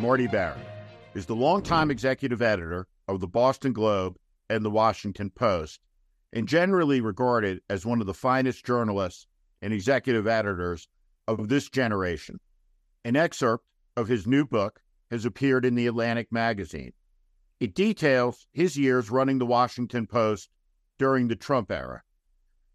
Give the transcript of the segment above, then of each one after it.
Marty Baron, is the longtime mm-hmm. executive editor of the Boston Globe and the Washington Post, and generally regarded as one of the finest journalists and executive editors of this generation. An excerpt of his new book has appeared in the Atlantic magazine. It details his years running the Washington Post during the Trump era.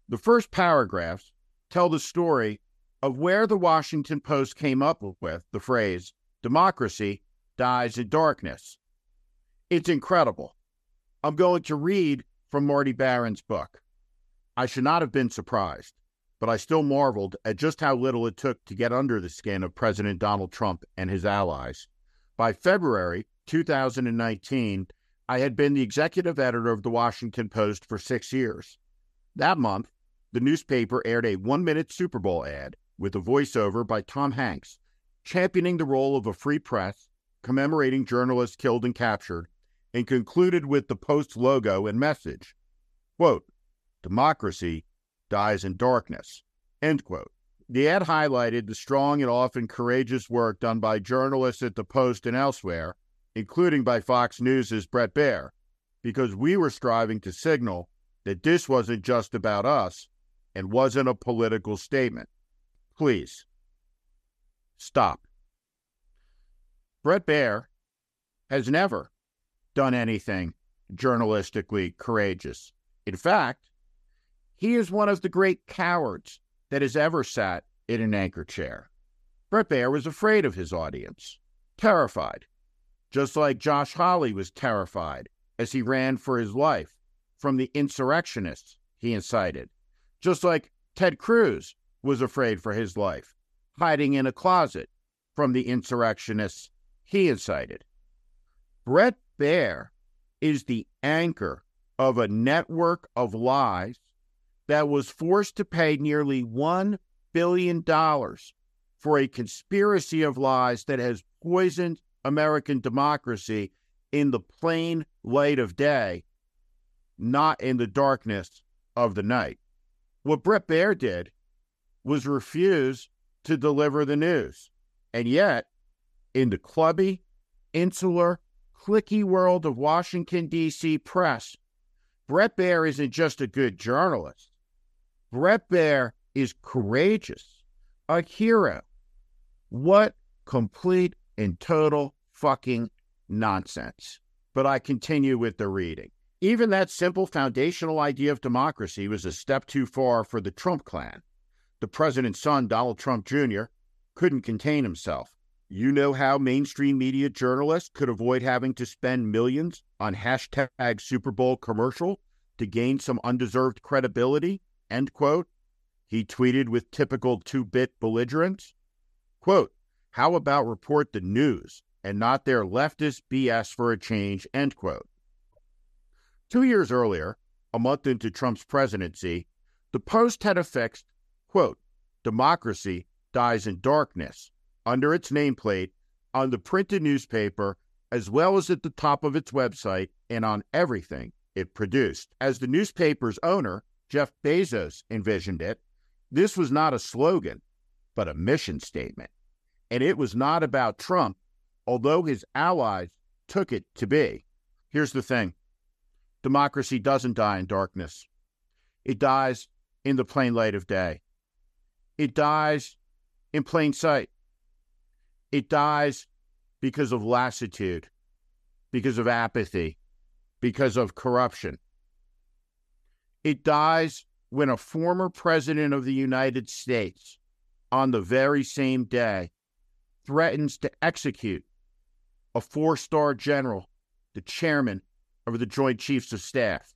The first paragraphs tell the story of where the Washington Post came up with the phrase, democracy dies in darkness. It's incredible. I'm going to read from Marty Baron's book. I should not have been surprised, but I still marveled at just how little it took to get under the skin of President Donald Trump and his allies. By February 2019, I had been the executive editor of the Washington Post for six years. That month, the newspaper aired a one minute Super Bowl ad with a voiceover by Tom Hanks, championing the role of a free press, commemorating journalists killed and captured, and concluded with the Post logo and message. Quote, Democracy dies in darkness. End quote. The ad highlighted the strong and often courageous work done by journalists at the Post and elsewhere, including by Fox News' Bret Baier, because we were striving to signal that this wasn't just about us and wasn't a political statement. Please, stop. Bret Baier has never done anything journalistically courageous. In fact, he is one of the great cowards that has ever sat in an anchor chair. Bret Baier was afraid of his audience, terrified, just like Josh Hawley was terrified as he ran for his life from the insurrectionists he incited, just like Ted Cruz was afraid for his life, hiding in a closet from the insurrectionists he incited. Bret Baier is the anchor of a network of lies that was forced to pay nearly $1 billion for a conspiracy of lies that has poisoned American democracy in the plain light of day, not in the darkness of the night. What Bret Baier did was refuse to deliver the news. And yet, in the clubby, insular, clicky world of Washington, D.C. press, Bret Baier isn't just a good journalist. Bret Baier is courageous, a hero. What complete and total fucking nonsense. But I continue with the reading. Even that simple foundational idea of democracy was a step too far for the Trump clan. The president's son, Donald Trump Jr., couldn't contain himself. You know how mainstream media journalists could avoid having to spend millions on hashtag Super Bowl commercial to gain some undeserved credibility? End quote. He tweeted with typical two bit belligerence. Quote, how about report the news and not their leftist BS for a change? End quote. Two years earlier, a month into Trump's presidency, the Post had affixed, quote, democracy dies in darkness under its nameplate on the printed newspaper as well as at the top of its website and on everything it produced. As the newspaper's owner, Jeff Bezos, envisioned it, this was not a slogan, but a mission statement. And it was not about Trump, although his allies took it to be. Here's the thing democracy doesn't die in darkness, it dies in the plain light of day, it dies in plain sight. It dies because of lassitude, because of apathy, because of corruption. It dies when a former president of the United States, on the very same day, threatens to execute a four star general, the chairman of the Joint Chiefs of Staff,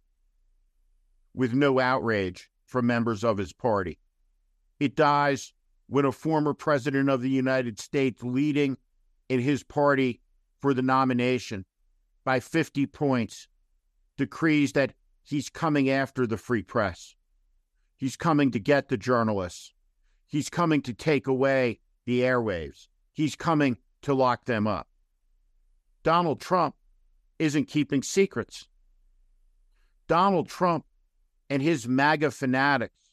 with no outrage from members of his party. It dies when a former president of the United States leading in his party for the nomination by 50 points decrees that he's coming after the free press. He's coming to get the journalists. He's coming to take away the airwaves. He's coming to lock them up. Donald Trump isn't keeping secrets. Donald Trump and his MAGA fanatics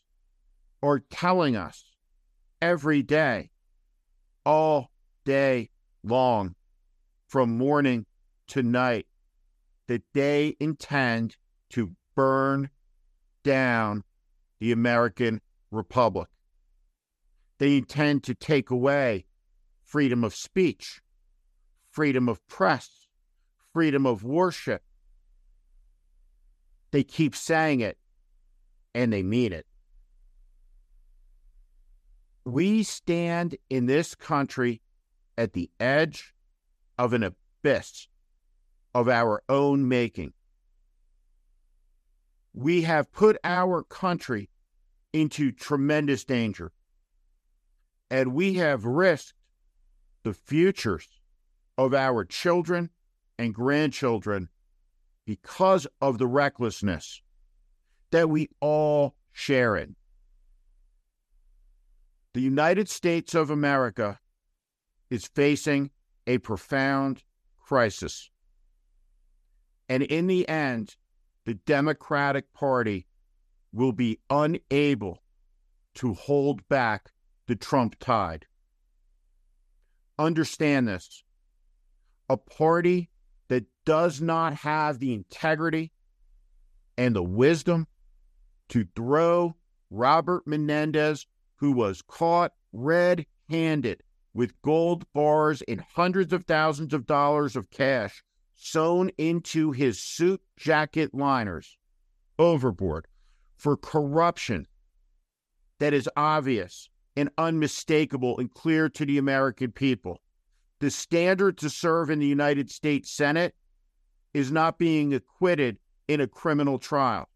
are telling us every day, all day long, from morning to night that they intend to burn down the American Republic. They intend to take away freedom of speech, freedom of press, freedom of worship. They keep saying it and they mean it. We stand in this country at the edge of an abyss of our own making. We have put our country into tremendous danger, and we have risked the futures of our children and grandchildren because of the recklessness that we all share in. The United States of America is facing a profound crisis. And in the end, the Democratic Party will be unable to hold back the Trump tide. Understand this a party that does not have the integrity and the wisdom to throw Robert Menendez, who was caught red handed with gold bars and hundreds of thousands of dollars of cash sewn into his suit jacket liners overboard for corruption that is obvious and unmistakable and clear to the American people. The standard to serve in the United States Senate is not being acquitted in a criminal trial.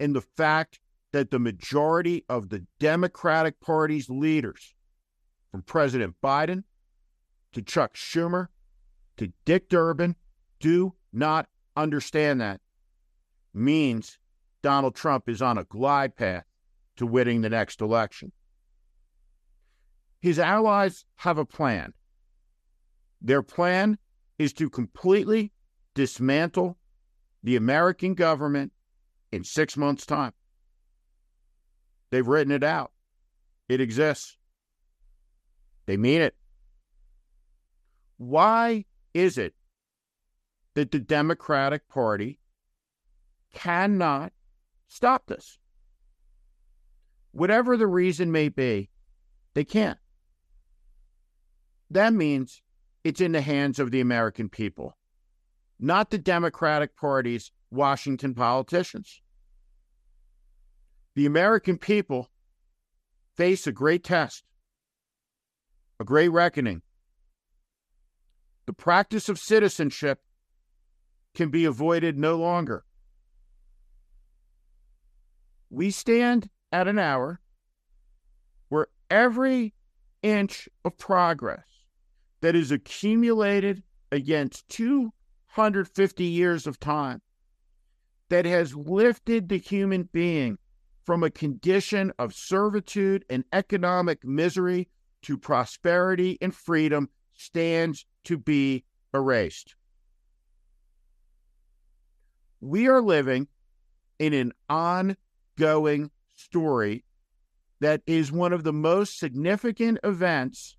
And the fact that the majority of the Democratic Party's leaders, from President Biden to Chuck Schumer to Dick Durbin, do not understand that means Donald Trump is on a glide path to winning the next election. His allies have a plan. Their plan is to completely dismantle the American government in six months' time. They've written it out, it exists. They mean it. Why is it that the Democratic Party cannot stop this. Whatever the reason may be, they can't. That means it's in the hands of the American people, not the Democratic Party's Washington politicians. The American people face a great test, a great reckoning. The practice of citizenship can be avoided no longer. We stand at an hour where every inch of progress that is accumulated against 250 years of time that has lifted the human being from a condition of servitude and economic misery to prosperity and freedom stands to be erased we are living in an ongoing story that is one of the most significant events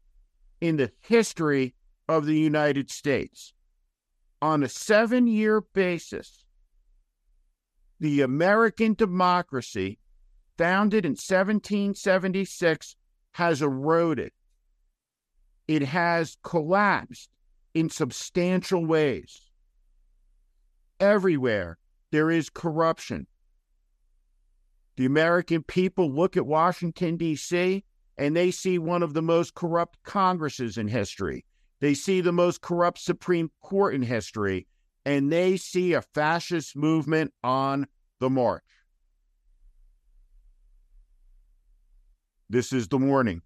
in the history of the United States. On a seven year basis, the American democracy, founded in 1776, has eroded. It has collapsed in substantial ways everywhere there is corruption. The American people look at Washington, D.C., and they see one of the most corrupt Congresses in history. They see the most corrupt Supreme Court in history, and they see a fascist movement on the march. This is the Warning.